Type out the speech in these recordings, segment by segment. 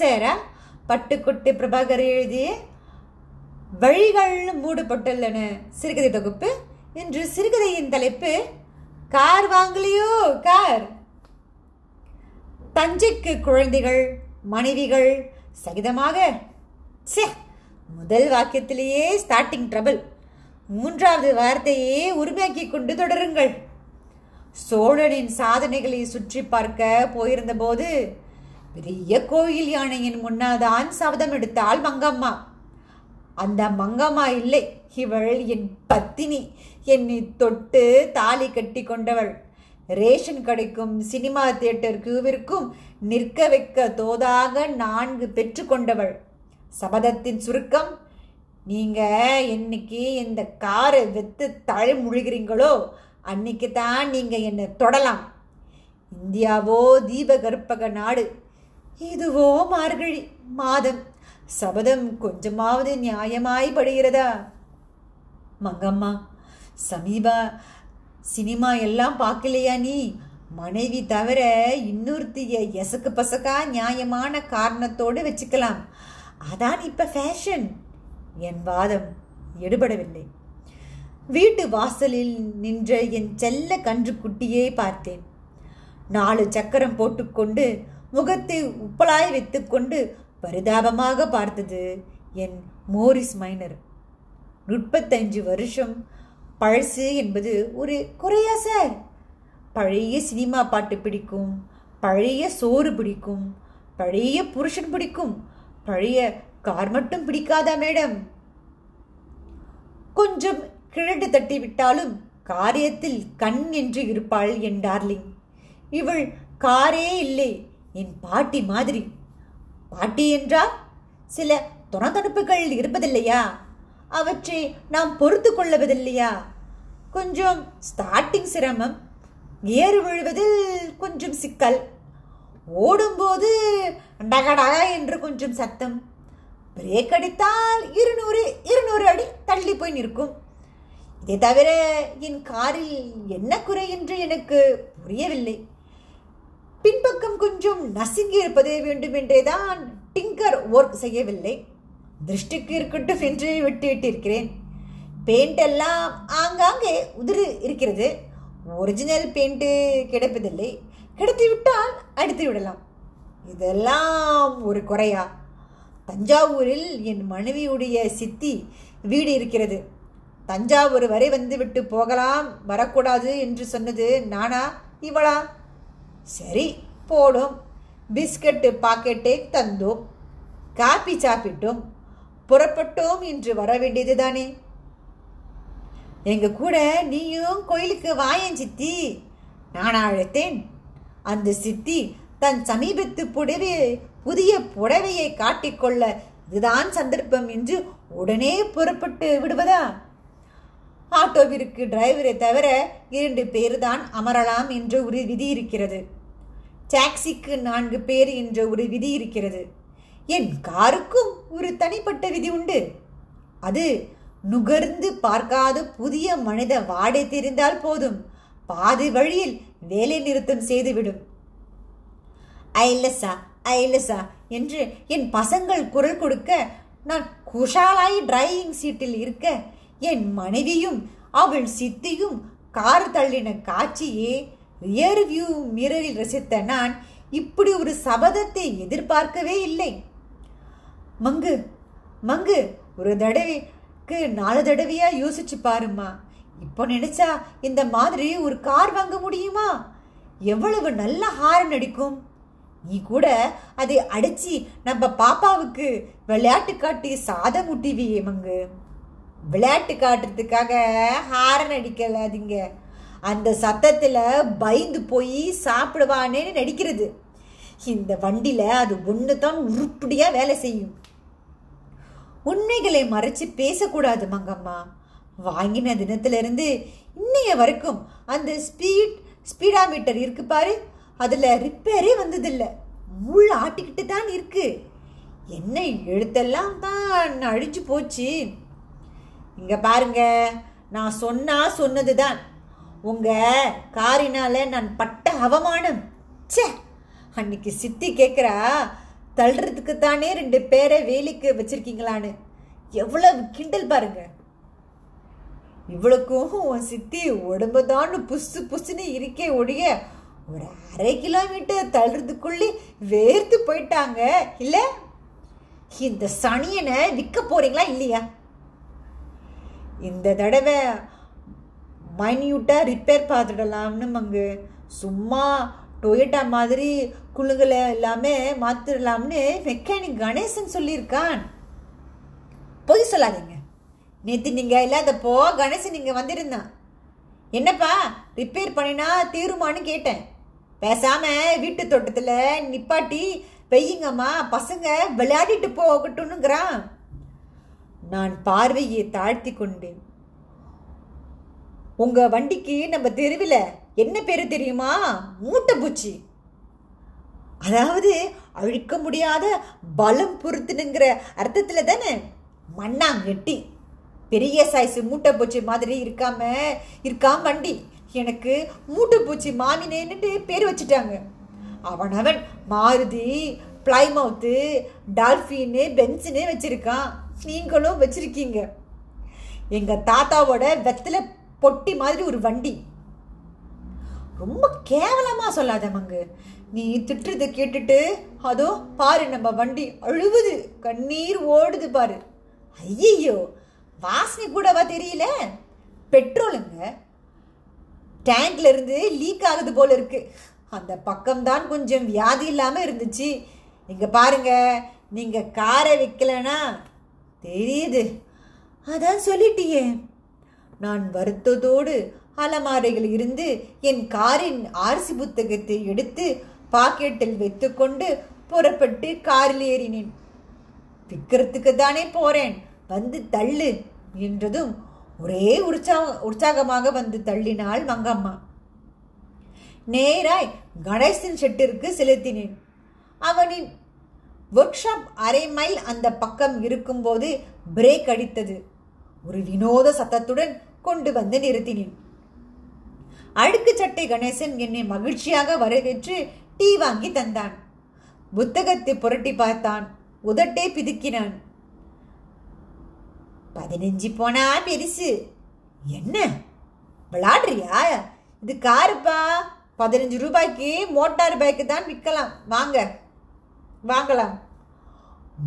சேரா பட்டுக்குட்டி பிரபாகர் எழுதிய வழிகள் மூடுபட்டுள்ளன சிறுகதை தொகுப்பு. இன்று சிறுகதையின் தலைப்பு கார் வாங்கலையோ? கார். தஞ்சைக்கு குழந்தைகள் மனைவிகள் சகிதமாக ச்சே முதல் வாக்கியத்திலேயே ஸ்டார்டிங் ட்ரபிள் மூன்றாவது வார்த்தையே உரிமையாக்கி கொண்டு தொடருங்கள். சோழனின் சாதனைகளை சுற்றி பார்க்க போயிருந்தபோது பெரிய கோயில் யானையின் முன்னாதான் சபதம் எடுத்தாள் மங்கம்மா. அந்த மங்கம்மா இல்லை இவள் என் பத்தினி என்னை தொட்டு தாலி கட்டி கொண்டவள். ரேஷன் கடைக்கும் சினிமா தியேட்டர் கியூவிற்கும் நிற்க வைக்க தோதாக நான்கு பெற்றுக்கொண்டவள் சபதத்தின் சுருக்கம் நீங்க என்னைக்கு இந்த காரை வெத்து தழை முழுகிறீங்களோ அன்னைக்கு தான் நீங்க என்னை தொடலாம். இந்தியாவோ தீபகற்பக நாடு இதுவோ மார்கழி மாதம். சபதம் கொஞ்சமாவது நியாயமாய் படுகிறதா? மங்கம்மா சமீபா சினிமா எல்லாம் பார்க்கலையா நீ? மனைவி தவிர இன்னொருத்திய எசக்கு பசக்கா நியாயமான காரணத்தோடு வச்சுக்கலாம். அதான் இப்ப ஃபேஷன் என் வாதம் எடுபடவில்லை. வீட்டு வாசலில் நின்ற என் செல்ல கன்றுக்குட்டியை பார்த்தேன். நாலு சக்கரம் போட்டுக்கொண்டு முகத்தை உப்பலாய் வைத்துக்கொண்டு பரிதாபமாக பார்த்தது என் மோரிஸ் மைனர். முப்பத்தஞ்சு வருஷம் பழசு என்பது ஒரு குறையா சார்? பழைய சினிமா பாட்டு பிடிக்கும் பழைய சோறு பிடிக்கும் பழைய புருஷன் பிடிக்கும் பழைய கார் மட்டும் பிடிக்காதா மேடம்? கொஞ்சம் கிழடு தட்டி விட்டாலும் காரியத்தில் கண் என்று இருப்பாள் என் டார்லிங். இவள் காரே இல்லை என் பாட்டி மாதிரி. பாட்டி என்றால் சில துணத்தடுப்புகள் இருப்பதில்லையா? அவற்றை நாம் பொறுத்து கொள்ளுவதில்லையா கொஞ்சம் ஸ்டார்டிங் சிரமம் ஏறு விழுவதில் கொஞ்சம் சிக்கல். ஓடும்போது டகடா என்று கொஞ்சம் சத்தம். பிரேக் அடித்தால் இருநூறு இருநூறு அடி தள்ளி போய் நிற்கும். இதை தவிர என் காரில் என்ன குறை என்று எனக்கு புரியவில்லை. பின்பக்கம் கொஞ்சம் நசுங்கி இருப்பதே வேண்டும் என்றேதான் டிங்கர் ஒர்க் செய்யவில்லை. திருஷ்டிக்கு இருக்கட்டும் என்று விட்டுவிட்டிருக்கிறேன். பெயிண்ட் எல்லாம் ஆங்காங்கே உதிரி இருக்கிறது. ஒரிஜினல் பெயிண்ட்டு கிடைப்பதில்லை. கிடைத்து விட்டால் அடித்து விடலாம். இதெல்லாம் ஒரு குறையா? தஞ்சாவூரில் என் மனைவியுடைய சித்தி வீடு இருக்கிறது. தஞ்சாவூர் வரை வந்துவிட்டு போகலாம் வரக்கூடாது என்று சொன்னது நானா இவளா? சரி போடும். பிஸ்கட்டு பாக்கெட்டை தந்தோம். காப்பி சாப்பிட்டோம். புறப்பட்டோம் என்று வர வேண்டியது தானே எங்க கூட நீயும் கோயிலுக்கு வாயன் சித்தி. நான் அழைத்தேன் அந்த சித்தி தன் சமீபத்து புடவை புதிய புடவையை காட்டிக்கொள்ள இதுதான் சந்தர்ப்பம் என்று உடனே புறப்பட்டு விடுவதா? ஆட்டோவிற்கு டிரைவரை தவிர இரண்டு பேர் தான் அமரலாம் என்று ஒரு விதி இருக்கிறது. டாக்ஸிக்கு நான்கு பேர் என்ற ஒரு விதி இருக்கிறது. என் காருக்கும் ஒரு தனிப்பட்ட விதி உண்டு. அது நுகர்ந்து பார்க்காத புதிய மனித வாடை தெரிந்தால் போதும். பாதி வழியில் வேலை நிறுத்தம் செய்துவிடும். ஐலசா ஐலசா என்று என் பசங்கள் குரல் கொடுக்க நான் குஷாலாய் டிரைவிங் சீட்டில் இருக்க என் மனைவியும் அவள் சித்தியும் கார் தள்ளின காட்சியே ரியர் வியூ மிரரில் ரசித்த நான் இப்படி ஒரு சபதத்தை எதிர்பார்க்கவே இல்லை. மங்கு மங்கு ஒரு தடவைக்கு நாலு தடவையா யோசிச்சு பாருமா இப்போ நினைச்சா இந்த மாதிரி ஒரு கார் வாங்க முடியுமா? எவ்வளவு நல்ல ஹாரன் அடிக்கும். நீ கூட அதை அடிச்சு நம்ம பாப்பாவுக்கு விளையாட்டு காட்டி சாதம் ஊட்டிவியே மங்கு. விளையாட்டு காட்டுறதுக்காக ஹாரன் அடிக்கலாதீங்க. அந்த சத்தத்தில் பயந்து போய் சாப்பிடுவானேன்னு நடிக்கிறது. இந்த வண்டியில் அது ஒன்று தான் உருப்படியாக வேலை செய்யும். உண்மைகளை மறைச்சு பேசக்கூடாது மங்கம்மா. வாங்கின தினத்திலிருந்து இன்னைய வரைக்கும் அந்த ஸ்பீட் ஸ்பீடாமீட்டர் இருக்கு பாரு. அதில் ரிப்பேரே வந்ததில்லை. முள் ஆட்டிக்கிட்டு தான் இருக்கு. என்ன எழுத்தெல்லாம் தான் அழிஞ்சு போச்சு. இங்கே பாருங்க நான் சொன்னா தான் உங்கள் காரினால் நான் பட்ட அவமானம். ச்சே அன்னைக்கு சித்தி கேட்குறா தள்ளுறதுக்கு தானே ரெண்டு பேரை வேலைக்கு வச்சிருக்கீங்களான்னு. எவ்வளவு கிண்டல் பாருங்க. இவ்வளோக்கும் உன் சித்தி உடம்பு தான் புசு புசுன்னு இருக்கே ஒழிய ஒரு அரை கிலோமீட்டர் தள்ளுறதுக்குள்ளே வேர்த்து போயிட்டாங்க இல்லை? இந்த சனியனை விற்க போறீங்களா இல்லையா? இந்த தடவை மைன்யூட்டாக ரிப்பேர் பார்த்துடலாம்னு மங்கு. சும்மா டொயட்டா மாதிரி குழுங்களை எல்லாமே மாற்றிடலாம்னு மெக்கானிக் கணேசன் சொல்லியிருக்கான். பொய் சொல்லாதீங்க. நேற்று நீங்கள் இல்லாதப்போ கணேசன் இங்கே வந்திருந்தான். என்னப்பா ரிப்பேர் பண்ணினா தீருமான்னு கேட்டேன். பேசாமல் வீட்டு தோட்டத்தில் நிப்பாட்டி வெய்யுங்கம்மா பசங்க விளையாடிட்டு போகட்டும்னுங்கிறான். நான் பார்வையை தாழ்த்தி கொண்டேன். உங்க வண்டிக்கு நம்ம தெருவில் என்ன பேர் தெரியுமா? மூட்டை பூச்சி அதாவது அழிக்க முடியாத பலம் பொருத்துனுங்கிற அர்த்தத்தில் தானே? மண்ணாங்கட்டி. பெரிய சைஸ் மூட்டை பூச்சி மாதிரி இருக்காம இருக்காம வண்டி. எனக்கு மூட்டை பூச்சி மாமினேன்னுட்டு பேர் வச்சுட்டாங்க. அவனவன் மாருதி பிளைமவுத்து டால்ஃபின்னு பென்சினே வச்சுருக்கான். நீங்களும் வச்சுருக்கீங்க. எங்கள் தாத்தாவோட வெத்தலை பொட்டி மாதிரி ஒரு வண்டி. ரொம்ப கேவலமாக சொல்லாத மங்கு. நீ திட்டுறதை கேட்டுட்டு அதோ பாரு நம்ம வண்டி அழுவுது. கண்ணீர் ஓடுது பாரு. ஐயையோ வாசனை கூடவா தெரியல? பெட்ரோலுங்க. டேங்க்ல இருந்து லீக் ஆகுது போல இருக்கு. அந்த பக்கம்தான் கொஞ்சம் வியாதி இல்லாமல் இருந்துச்சு. இங்கே பாருங்க நீங்கள் காரை விற்கலனா தெரியுது. அதான் சொல்லிட்டியே. நான் வருத்தத்தோடு அலமாரையில் இருந்து என் காரின் ஆர்சி புத்தகத்தை எடுத்து பாக்கெட்டில் வைத்துக்கொண்டு புறப்பட்டு காரில் ஏறினேன். விற்கிறதுக்கு தானே போறேன் வந்து தள்ளு என்றதும் ஒரே உற்சாக உற்சாகமாக வந்து தள்ளினாள் மங்கம்மா. நேராய் கணேசன் ஷெட்டிற்கு செலுத்தினேன். அவனின் ஒர்க் ஷாப் அரை மைல் அந்த பக்கம் இருக்கும்போது பிரேக் அடித்தது. ஒரு வினோத சத்தத்துடன் கொண்டு வந்து நிறுத்தினேன். அழுக்கு சட்டை கணேசன் என்னை மகிழ்ச்சியாக வரவேற்று டீ வாங்கி தந்தான். புத்தகத்தை புரட்டி பார்த்தான். உதட்டே பிதுக்கினான். பதினஞ்சு போனா பெருசு. என்ன? விளாடுறியா? இது காருப்பா? பதினஞ்சு ரூபாய்க்கு மோட்டார் பைக்கு தான் விற்கலாம். வாங்க. வாங்கலாம்.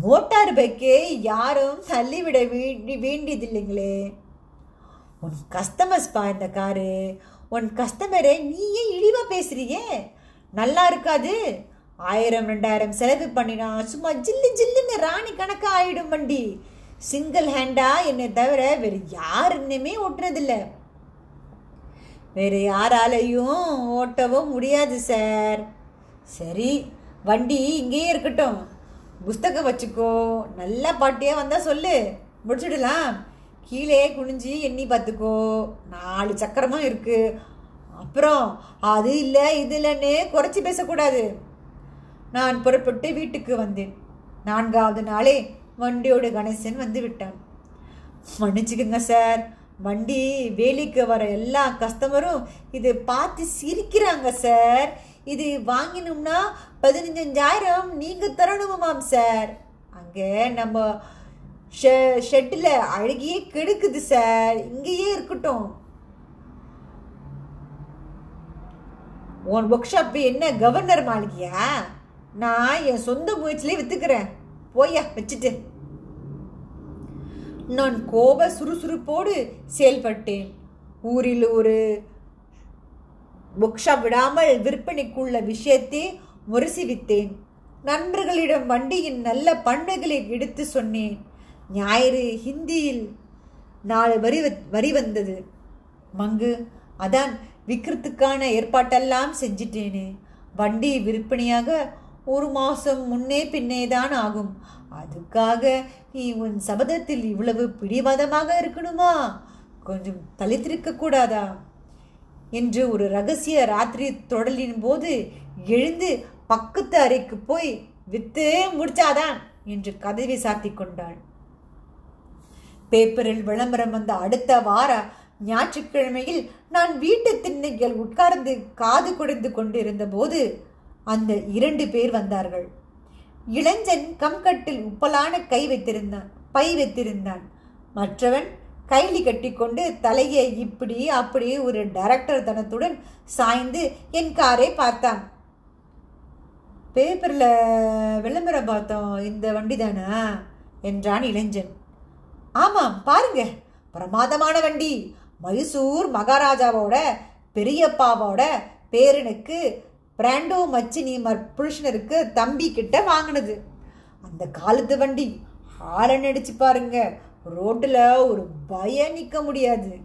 மோட்டார் பைக்கு யாரும் தள்ளிவிட வேண்டி வேண்டியதில்லைங்களே. உன் கஸ்டமர்ஸ் பா இந்த காரு. உன் கஸ்டமரை நீயே இழிவாக பேசுறியே. நல்லா இருக்காது. ஆயிரம் ரெண்டாயிரம் செலவு பண்ணினா சும்மா ஜில்லு ஜில்லுன்னு ராணி கணக்காக ஆயிடும் வண்டி. சிங்கிள் ஹேண்டா என்னை தவிர வேறு யாருன்னுமே ஓட்டுறதில்ல. வேறு யாராலையும் ஓட்டவும் முடியாது சார் சரி வண்டி இங்கேயே இருக்கட்டும். புஸ்தகம் வச்சுக்கோ. நல்ல பாட்டியாக வந்தால் சொல்லு. முடிச்சுடலாம். கீழே குனிஞ்சு எண்ணி பார்த்துக்கோ. நாலு சக்கரமும் இருக்கு. அப்புறம் அது இல்லை இது இல்லைன்னு குறைச்சி பேசக்கூடாது. நான் புறப்பட்டு வீட்டுக்கு வந்தேன். நான்காவது நாளே வண்டியோட கணேசன் வந்து விட்டான். மன்னிச்சுக்குங்க சார் வண்டி வேலைக்கு வர எல்லா கஸ்டமரும் இது பார்த்து சிரிக்கிறாங்க சார் இது வாங்கினோம்னா பதினஞ்சாயிரம் நீங்கள் தரணுமாம் சார் அங்கே நம்ம ஷெ ஷெட்டில் அழகியே கெடுக்குது சார். இங்கேயே இருக்கட்டும். உன் ஒர்க் ஷாப் என்ன கவர்னர் மாளிகையா? நான் என் சொந்த முயற்சியிலே வித்துக்கிறேன். போயா வச்சுட்டு. நான் கோப சுறுசுறுப்போடு செயல்பட்டேன். ஊரில் ஒரு ஒர்க் ஷாப் விடாமல் விற்பனைக்குள்ள விஷயத்தை முரசிவித்தேன். நண்பர்களிடம் வண்டியின் நல்ல பண்புகளை எடுத்து சொன்னேன். ஞாயிறு ஹிந்தியில் நாலு வரி வரி வந்தது. மங்கு அதான் விற்கிறதுக்கான ஏற்பாட்டெல்லாம் செஞ்சிட்டேனே. வண்டி விற்பனையாக ஒரு மாதம் முன்னே பின்னே தான் ஆகும். அதுக்காக நீ உன் சபதத்தில் இவ்வளவு பிடிவாதமாக இருக்கணுமா? கொஞ்சம் தலித்திருக்க கூடாதா? என்று ஒரு ரகசிய ராத்திரி தொடலின் போது எழுந்து பக்கத்து அறைக்கு போய் வித்து முடிச்சாதான் என்று கதவை சாத்தி கொண்டாள். பேப்பரில் விளம்பரம் வந்த அடுத்த வார ஞாயிற்றுக்கிழமையில் நான் வீட்டு திண்ணைகள் உட்கார்ந்து காது குடைந்து கொண்டிருந்த போது அந்த இரண்டு பேர் வந்தார்கள். இளைஞன் கம்கட்டில் உப்பலான கை வைத்திருந்தான் பை வைத்திருந்தான். மற்றவன் கைலி கட்டிக்கொண்டு தலையை இப்படி அப்படி ஒரு டைரக்டர் தனத்துடன் சாய்ந்து என் காரை பார்த்தான். பேப்பரில் விளம்பரம் பார்த்தோம் இந்த வண்டி தானா என்றான் இளைஞன். ஆமாம் பாருங்க. பிரமாதமான வண்டி. மைசூர் மகாராஜாவோட பெரியப்பாவோட பேரனுக்கு பிராண்டோ மச்சினி புருஷனருக்கு தம்பி கிட்ட வாங்கினது. அந்த காலத்து வண்டி ஹாரன் அடிச்சு பாருங்க. ரோட்டில் ஒரு பய நிற்க முடியாது.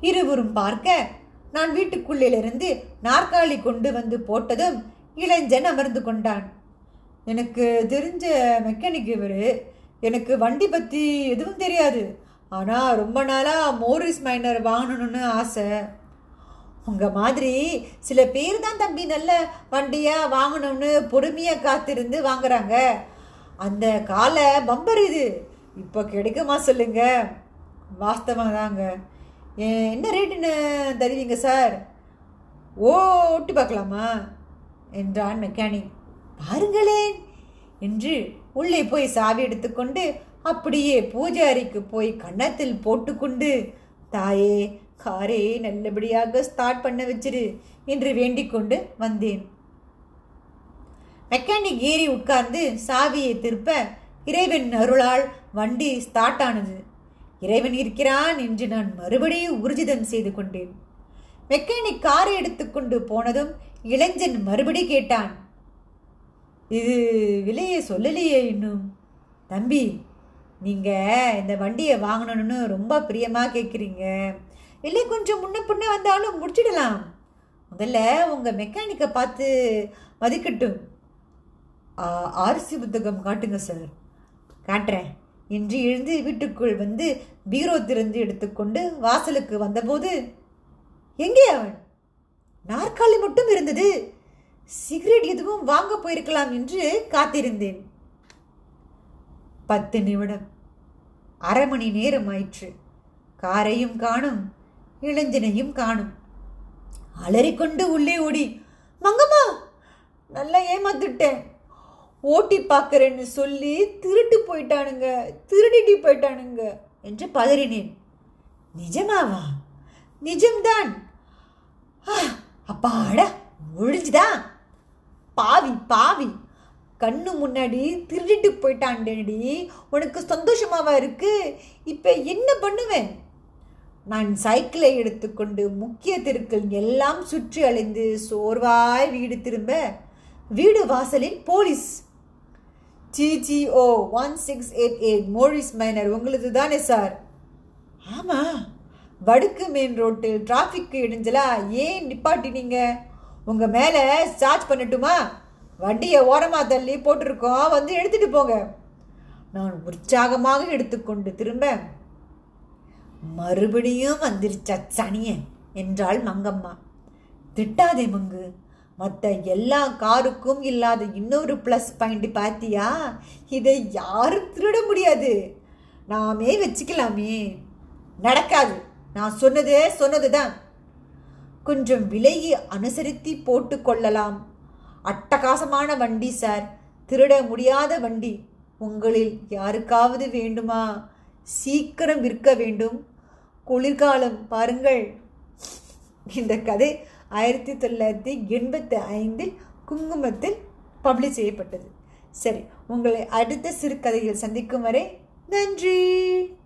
இருவரும் பார்க்க நான் வீட்டுக்குள்ளிலிருந்து நாற்காலி கொண்டு வந்து போட்டதும் இளைஞன் அமர்ந்து கொண்டான். எனக்கு தெரிஞ்ச மெக்கானிக் இவர். எனக்கு வண்டி பற்றி எதுவும் தெரியாது. ஆனால் ரொம்ப நாளாக மோரிஸ் மைனர் வாங்கணும்னு ஆசை. உங்கள் மாதிரி சில பேர் தான் தம்பி நல்ல வண்டியாக வாங்கணும்னு பொறுமையாக காத்திருந்து வாங்குறாங்க. அந்த காலை பம்பர் இது. இப்போ கிடைக்குமா சொல்லுங்க. வாஸ்தவம் தாங்க என்ன ரேட்டுன்னு தருவீங்க சார் ஓ ஓட்டி பார்க்கலாமா? என்றான் மெக்கானிக் பாருங்களேன்! என்று உள்ளே போய் சாவி எடுத்துக்கொண்டு அப்படியே பூஜை அறைக்கு போய் கன்னத்தில் போட்டுக்கொண்டு தாயே காரே நல்லபடியாக ஸ்டார்ட் பண்ண வச்சிரு என்று வேண்டிக் கொண்டு வந்தேன். மெக்கானிக் ஏறி உட்கார்ந்து சாவியை திருப்ப இறைவன் அருளால் வண்டி ஸ்டார்ட் ஆனது. இறைவன் இருக்கிறான் என்று நான் மறுபடியும் ஊர்ஜிதம் செய்து கொண்டேன். மெக்கானிக் காரை எடுத்துக்கொண்டு போனதும் இளைஞன் மறுபடி கேட்டான் இது விலையை சொல்லலையே இன்னும். தம்பி நீங்கள் இந்த வண்டியை வாங்கணும்னு ரொம்ப பிரியமாக கேட்குறீங்க இல்லை கொஞ்சம் முன்ன பின்ன வந்தாலும் முடிச்சிடலாம். முதல்ல உங்கள் மெக்கானிக்கை பார்த்து மதிக்கட்டும். ஆர்சி புத்தகம் காட்டுங்க சார் காட்டுறேன். என்று எழுந்து வீட்டுக்குள் வந்து பீரோ திறந்து எடுத்துக்கொண்டு வாசலுக்கு வந்தபோது எங்கே அவன்? நாற்காலி மட்டும் இருந்தது. சிகரெட் எதுவும் வாங்க போயிருக்கலாம் என்று காத்திருந்தேன். பத்து நிமிடம். அரை மணி நேரம் ஆயிற்று. காரையும் காணும் இளைஞனையும் காணும். அலறிக்கொண்டு உள்ளே ஓடி மங்கம்மா நல்லா ஏமாத்துட்டேன் ஓட்டி பார்க்குறேன்னு சொல்லி திருட்டு போயிட்டானுங்க திருடிட்டு போயிட்டானுங்க என்று பதறினேன். நிஜமாவா? நிஜம்தான். அப்பாடா முழிஞ்சுதான் பாவி பாவி. கண்ணு முன்னாடி திருடிட்டு போயிட்டான்டி உனக்கு சந்தோஷமாவா இருக்கு? இப்போ என்ன பண்ணுவேன்? நான் சைக்கிளை எடுத்துக்கொண்டு முக்கிய தெருக்கள் எல்லாம் சுற்றி அலைந்து சோர்வாய் வீடு திரும்ப வீடு வாசலில் police. GGO one six eight eight Morris Minor உங்களது தானே சார். ஆமாம் வடுக்கு மெயின் ரோட்டில் டிராஃபிக் இடைஞ்சலா ஏன் நிப்பாட்டினீங்க? உங்கள் மேலே சார்ஜ் பண்ணட்டுமா? வண்டியை ஓரமாக தள்ளி போட்டிருக்கோம். வந்து எடுத்துகிட்டு போங்க. நான் உற்சாகமாக எடுத்துக்கொண்டு திரும்ப மறுபடியும் வந்துருச்சா சனிய? என்றாள் மங்கம்மா. திட்டாதே மங்கு. மற்ற எல்லா காருக்கும் இல்லாத இன்னொரு ப்ளஸ் பாயிண்ட் பார்த்தியா இதை யாரும் திருட முடியாது. நாமே வச்சுக்கலாமே. நடக்காது. நான் சொன்னதே சொன்னது தான் கொஞ்சம் விலையை அனுசரித்து போட்டு கொள்ளலாம். அட்டகாசமான வண்டி சார். திருட முடியாத வண்டி. உங்களில் யாருக்காவது வேண்டுமா? சீக்கிரம் விற்க வேண்டும். குளிர்காலம் பாருங்கள். இந்த கதை ஆயிரத்தி தொள்ளாயிரத்தி எண்பத்தி ஐந்தில் குங்குமத்தில் பப்ளிஷ் செய்யப்பட்டது. சரி உங்களை அடுத்த சிறுகதையில் சந்திக்கும் வரை நன்றி.